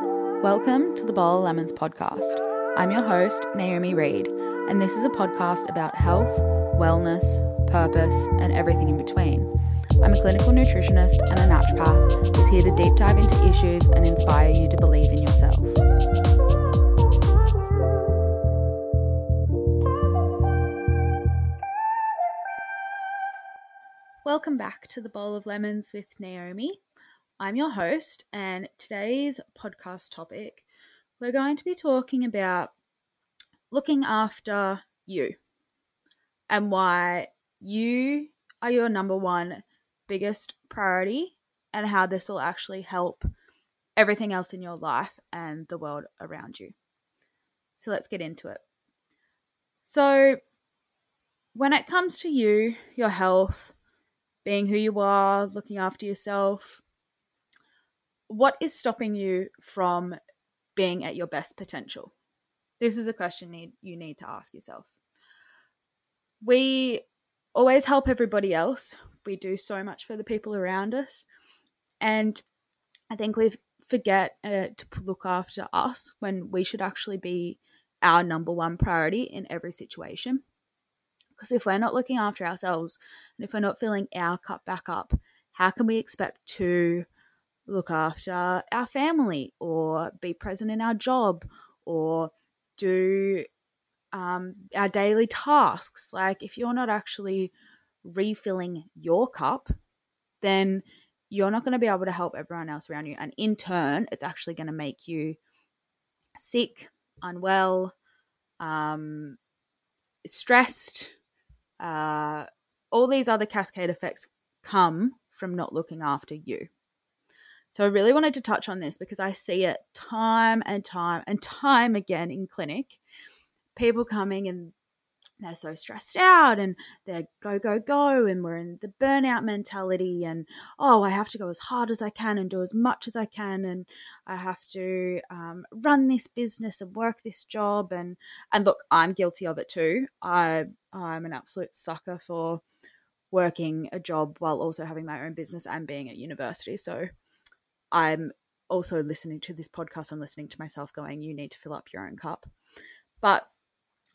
Welcome to the Bowl of Lemons podcast. I'm your host, Naomi Reed, and this is a podcast about health, wellness, purpose, and everything in between. I'm a clinical nutritionist and a naturopath who's here to deep dive into issues and inspire you to believe in yourself. Welcome back to the Bowl of Lemons with Naomi. I'm your host, and today's podcast topic we're going to be talking about looking after you and why you are your number one biggest priority and how this will actually help everything else in your life and the world around you. So let's get into it. So, when it comes to you, your health, being who you are, looking after yourself, what is stopping you from being at your best potential? This is a question need, you need to ask yourself. We always help everybody else. We do so much for the people around us. And I think we forget uh, to look after us when we should actually be our number one priority in every situation. Because if we're not looking after ourselves and if we're not filling our cup back up, how can we expect to look after our family or be present in our job or do um, our daily tasks. Like, if you're not actually refilling your cup, then you're not going to be able to help everyone else around you. And in turn, it's actually going to make you sick, unwell, um, stressed. Uh, all these other cascade effects come from not looking after you. So I really wanted to touch on this because I see it time and time and time again in clinic. People coming and they're so stressed out and they're go, go, go, and we're in the burnout mentality. And oh, I have to go as hard as I can and do as much as I can, and I have to um, run this business and work this job. And and look, I'm guilty of it too. I I'm an absolute sucker for working a job while also having my own business and being at university. So I'm also listening to this podcast and listening to myself going, you need to fill up your own cup. But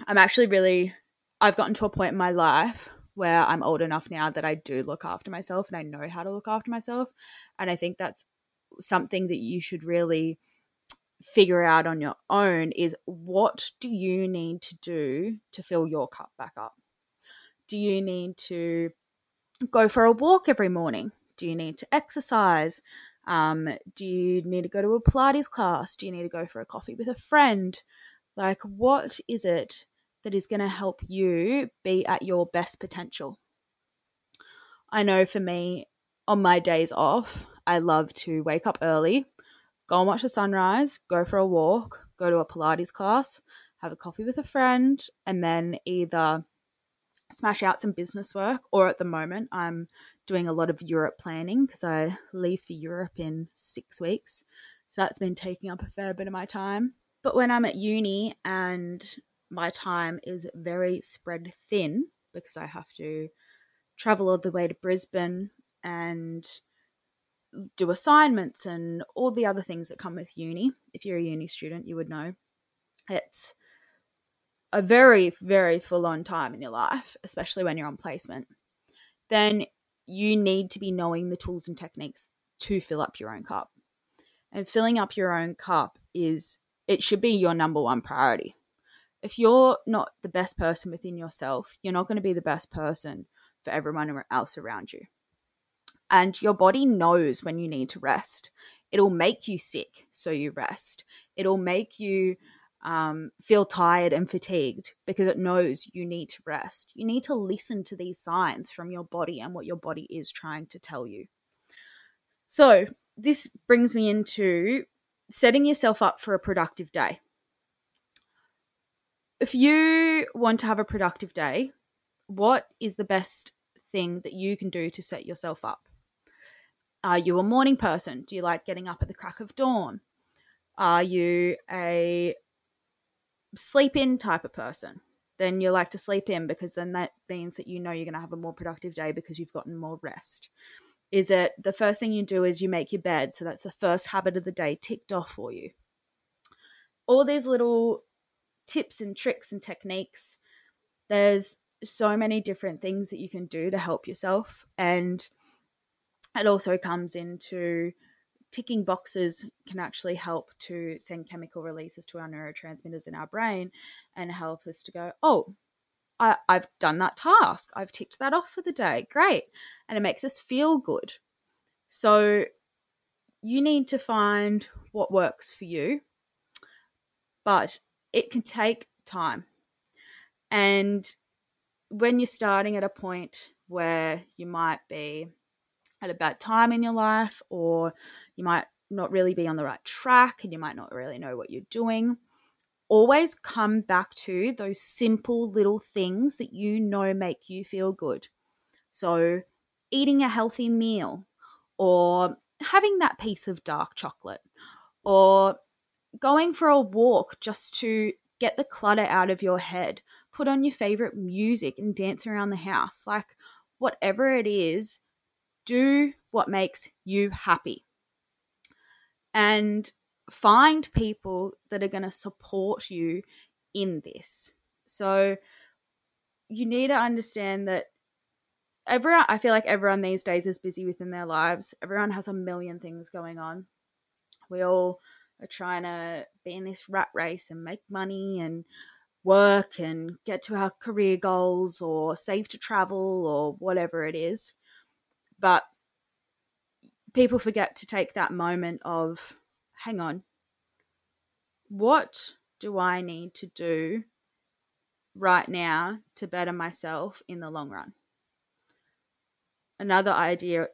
I'm actually really, I've gotten to a point in my life where I'm old enough now that I do look after myself and I know how to look after myself. And I think that's something that you should really figure out on your own is what do you need to do to fill your cup back up? Do you need to go for a walk every morning? Do you need to exercise? Um, do you need to go to a Pilates class? Do you need to go for a coffee with a friend? Like, what is it that is going to help you be at your best potential? I know for me, on my days off, I love to wake up early, go and watch the sunrise, go for a walk, go to a Pilates class, have a coffee with a friend, and then either smash out some business work or at the moment I'm doing a lot of Europe planning because I leave for Europe in six weeks. So that's been taking up a fair bit of my time. But when I'm at uni and my time is very spread thin because I have to travel all the way to Brisbane and do assignments and all the other things that come with uni. If you're a uni student, you would know. It's a very, very full on time in your life, especially when you're on placement. Then you need to be knowing the tools and techniques to fill up your own cup. And filling up your own cup is, it should be your number one priority. If you're not the best person within yourself, you're not going to be the best person for everyone else around you. And your body knows when you need to rest. It'll make you sick, so you rest. It'll make you um, feel tired and fatigued because it knows you need to rest. You need to listen to these signs from your body and what your body is trying to tell you. So, this brings me into setting yourself up for a productive day. If you want to have a productive day, what is the best thing that you can do to set yourself up? Are you a morning person? Do you like getting up at the crack of dawn? Are you a sleep in type of person, then you like to sleep in because then that means that you know you're going to have a more productive day because you've gotten more rest. Is it the first thing you do is you make your bed? So that's the first habit of the day ticked off for you. All these little tips and tricks and techniques. There's so many different things that you can do to help yourself. And it also comes into ticking boxes can actually help to send chemical releases to our neurotransmitters in our brain and help us to go, oh, I, I've done that task. I've ticked that off for the day. Great. And it makes us feel good. So you need to find what works for you, but it can take time. And when you're starting at a point where you might be at a bad time in your life or you might not really be on the right track and you might not really know what you're doing. Always come back to those simple little things that you know make you feel good. So, eating a healthy meal, or having that piece of dark chocolate, or going for a walk just to get the clutter out of your head, put on your favorite music and dance around the house. Like, whatever it is, do what makes you happy and find people that are going to support you in this. So you need to understand that everyone I feel like everyone these days is busy within their lives. Everyone has a million things going on. We all are trying to be in this rat race and make money and work and get to our career goals or save to travel or whatever it is. But people forget to take that moment of hang on, what do I need to do right now to better myself in the long run? Another idea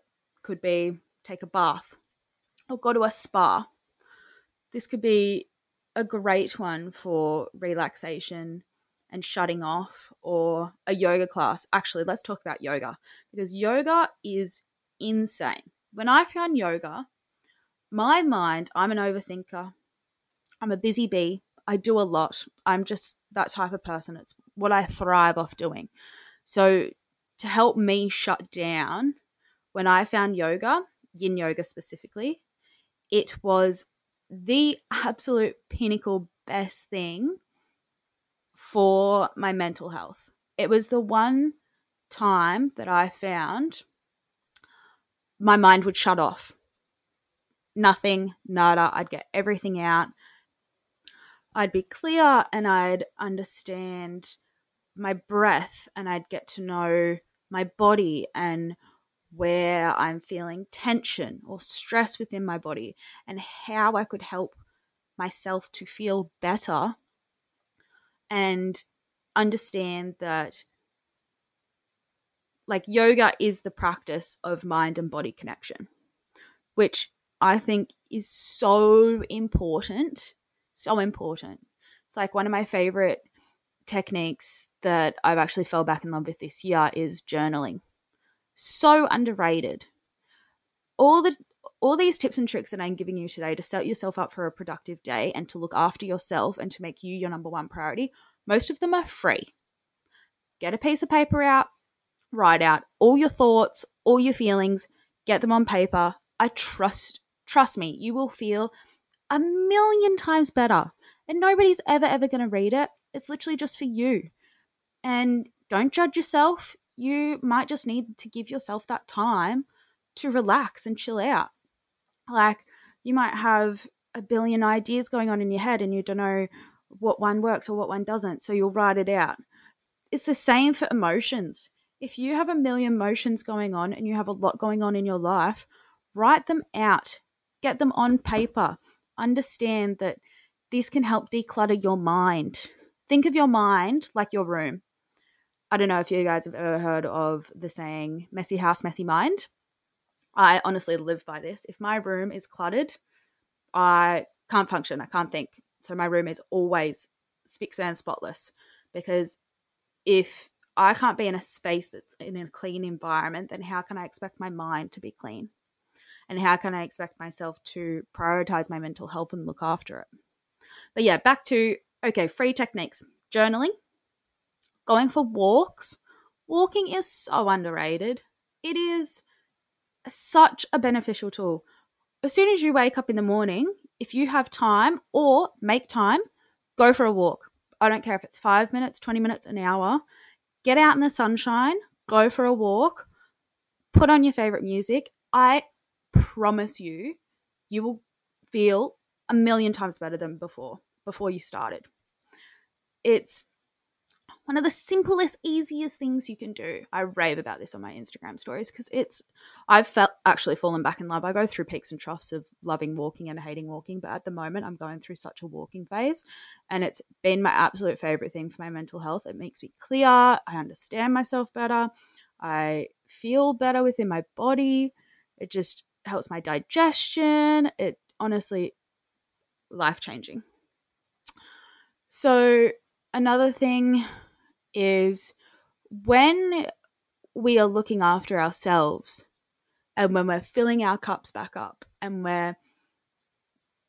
could be take a bath or go to a spa. This could be a great one for relaxation and shutting off or a yoga class. Actually, let's talk about yoga because yoga is insane. When I found yoga, my mind, I'm an overthinker. I'm a busy bee. I do a lot. I'm just that type of person. It's what I thrive off doing. So, to help me shut down, when I found yoga, yin yoga specifically, it was the absolute pinnacle best thing for my mental health. It was the one time that I found my mind would shut off nothing, nada. I'd get everything out. I'd be clear and I'd understand my breath and I'd get to know my body and where I'm feeling tension or stress within my body and how I could help myself to feel better and understand that like yoga is the practice of mind and body connection which I think is so important. So important. It's like one of my favorite techniques that I've actually fell back in love with this year is journaling. So underrated. All the all these tips and tricks that I'm giving you today to set yourself up for a productive day and to look after yourself and to make you your number one priority, most of them are free. Get a piece of paper out, write out all your thoughts, all your feelings, get them on paper. I trust Trust me, you will feel a million times better. And nobody's ever, ever going to read it. It's literally just for you. And don't judge yourself. You might just need to give yourself that time to relax and chill out. Like, you might have a billion ideas going on in your head and you don't know what one works or what one doesn't. So you'll write it out. It's the same for emotions. If you have a million emotions going on and you have a lot going on in your life, write them out get them on paper. Understand that this can help declutter your mind. Think of your mind like your room. I don't know if you guys have ever heard of the saying, messy house, messy mind. I honestly live by this. If my room is cluttered, I can't function. I can't think. So my room is always spick and spotless because if I can't be in a space that's in a clean environment, then how can I expect my mind to be clean? and how can I expect myself to prioritize my mental health and look after it? But yeah, back to okay, free techniques journaling, going for walks. Walking is so underrated. It is such a beneficial tool. As soon as you wake up in the morning, if you have time or make time, go for a walk. I don't care if it's five minutes, 20 minutes, an hour. Get out in the sunshine, go for a walk, put on your favorite music. I promise you, you will feel a million times better than before, before you started. It's one of the simplest, easiest things you can do. I rave about this on my Instagram stories because it's, I've felt actually fallen back in love. I go through peaks and troughs of loving walking and hating walking, but at the moment I'm going through such a walking phase and it's been my absolute favorite thing for my mental health. It makes me clear. I understand myself better. I feel better within my body. It just helps my digestion. It honestly, life changing. So, another thing is when we are looking after ourselves and when we're filling our cups back up and we're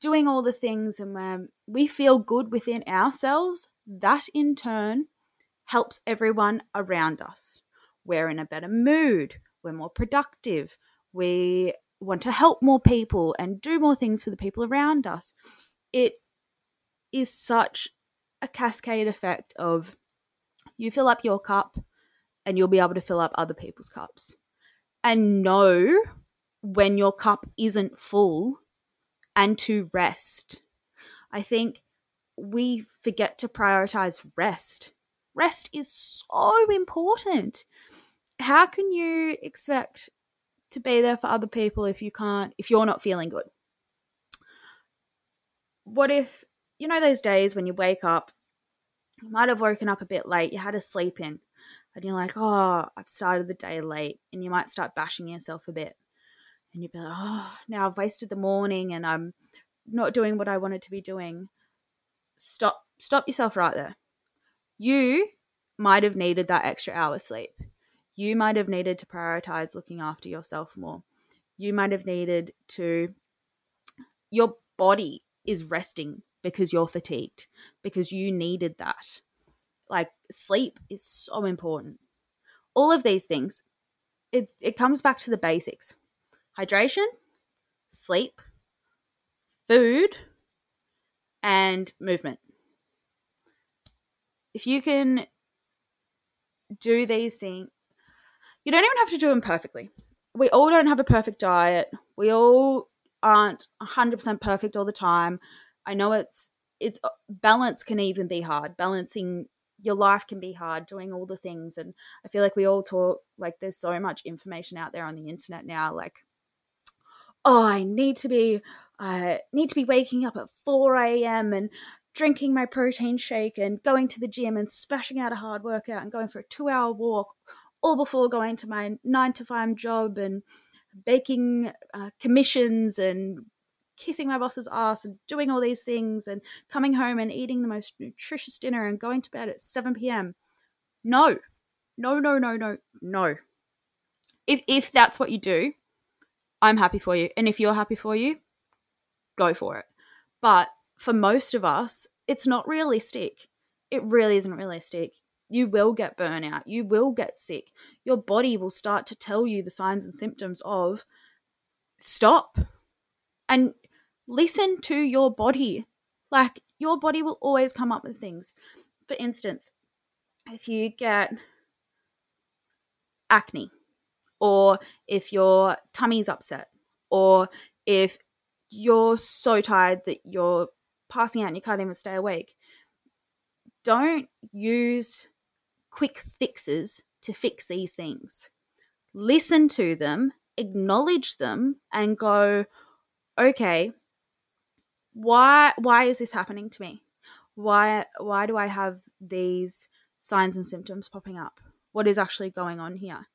doing all the things and when we feel good within ourselves, that in turn helps everyone around us. We're in a better mood, we're more productive, we want to help more people and do more things for the people around us. It is such a cascade effect of you fill up your cup and you'll be able to fill up other people's cups. And know when your cup isn't full and to rest. I think we forget to prioritize rest. Rest is so important. How can you expect to be there for other people if you can't, if you're not feeling good? What if, you know, those days when you wake up you might have woken up a bit late, you had a sleep in, and you're like, oh, I've started the day late, and you might start bashing yourself a bit. And you'd be like, oh, now I've wasted the morning and I'm not doing what I wanted to be doing. Stop stop yourself right there. You might have needed that extra hour sleep. You might have needed to prioritize looking after yourself more. You might have needed to your body is resting because you're fatigued, because you needed that. Like sleep is so important. All of these things, it, it comes back to the basics hydration, sleep, food, and movement. If you can do these things, you don't even have to do them perfectly. We all don't have a perfect diet. We all aren't 100% perfect all the time. I know it's it's uh, balance can even be hard. Balancing your life can be hard doing all the things and I feel like we all talk like there's so much information out there on the internet now like oh I need to be I need to be waking up at 4 a.m. and drinking my protein shake and going to the gym and smashing out a hard workout and going for a two hour walk all before going to my nine to five job and baking uh, commissions and kissing my boss's ass and doing all these things and coming home and eating the most nutritious dinner and going to bed at 7 p.m. No. No, no, no, no, no. If if that's what you do, I'm happy for you. And if you're happy for you, go for it. But for most of us, it's not realistic. It really isn't realistic. You will get burnout. You will get sick. Your body will start to tell you the signs and symptoms of stop. And listen to your body. Like, your body will always come up with things. For instance, if you get acne, or if your tummy's upset, or if you're so tired that you're passing out and you can't even stay awake, don't use quick fixes to fix these things. Listen to them, acknowledge them, and go, okay, why why is this happening to me? Why why do I have these signs and symptoms popping up? What is actually going on here?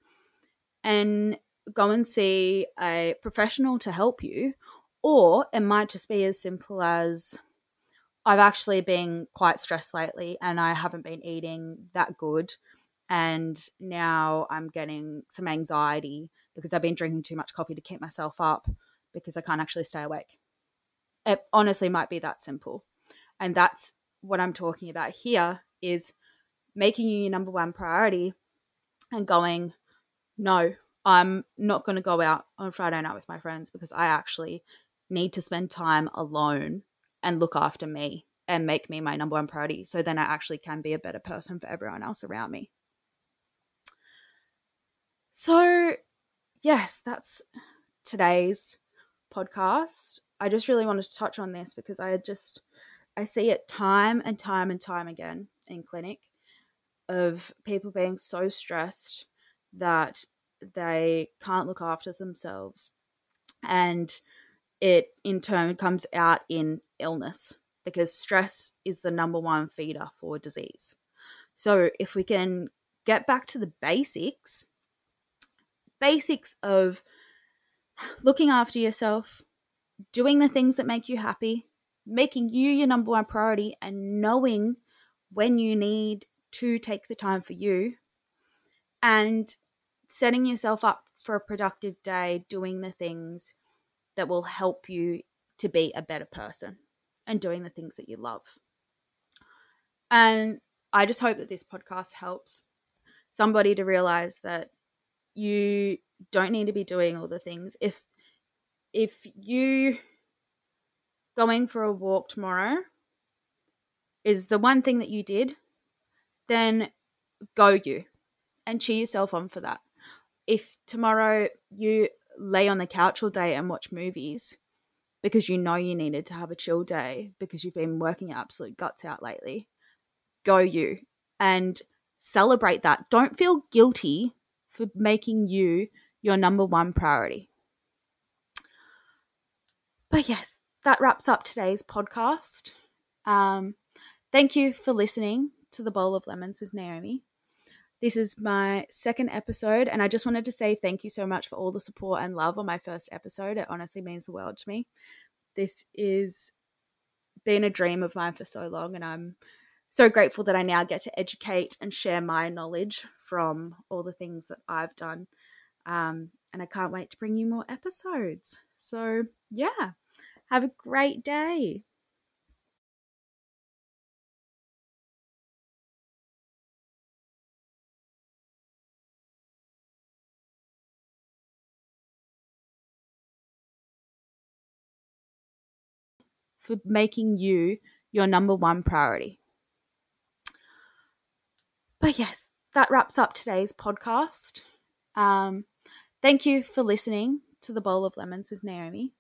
And go and see a professional to help you, or it might just be as simple as I've actually been quite stressed lately and I haven't been eating that good. And now I'm getting some anxiety because I've been drinking too much coffee to keep myself up because I can't actually stay awake. It honestly might be that simple. And that's what I'm talking about here is making you your number one priority and going, no, I'm not going to go out on Friday night with my friends because I actually need to spend time alone and look after me and make me my number one priority. So then I actually can be a better person for everyone else around me. So, yes, that's today's podcast. I just really wanted to touch on this because I just I see it time and time and time again in clinic of people being so stressed that they can't look after themselves and it in turn comes out in illness because stress is the number one feeder for disease. So if we can get back to the basics, basics of looking after yourself, doing the things that make you happy, making you your number one priority, and knowing when you need to take the time for you, and setting yourself up for a productive day, doing the things that will help you to be a better person and doing the things that you love. And I just hope that this podcast helps somebody to realize that you don't need to be doing all the things. If if you going for a walk tomorrow is the one thing that you did, then go you and cheer yourself on for that. If tomorrow you lay on the couch all day and watch movies because you know you needed to have a chill day because you've been working your absolute guts out lately, go you and celebrate that. Don't feel guilty for making you your number one priority. But yes, that wraps up today's podcast. Um, thank you for listening to the Bowl of Lemons with Naomi. This is my second episode, and I just wanted to say thank you so much for all the support and love on my first episode. It honestly means the world to me. This is been a dream of mine for so long, and I'm so grateful that I now get to educate and share my knowledge from all the things that I've done. Um, and I can't wait to bring you more episodes. So, yeah, have a great day. For making you your number one priority. But yes, that wraps up today's podcast. Um, thank you for listening to the Bowl of Lemons with Naomi.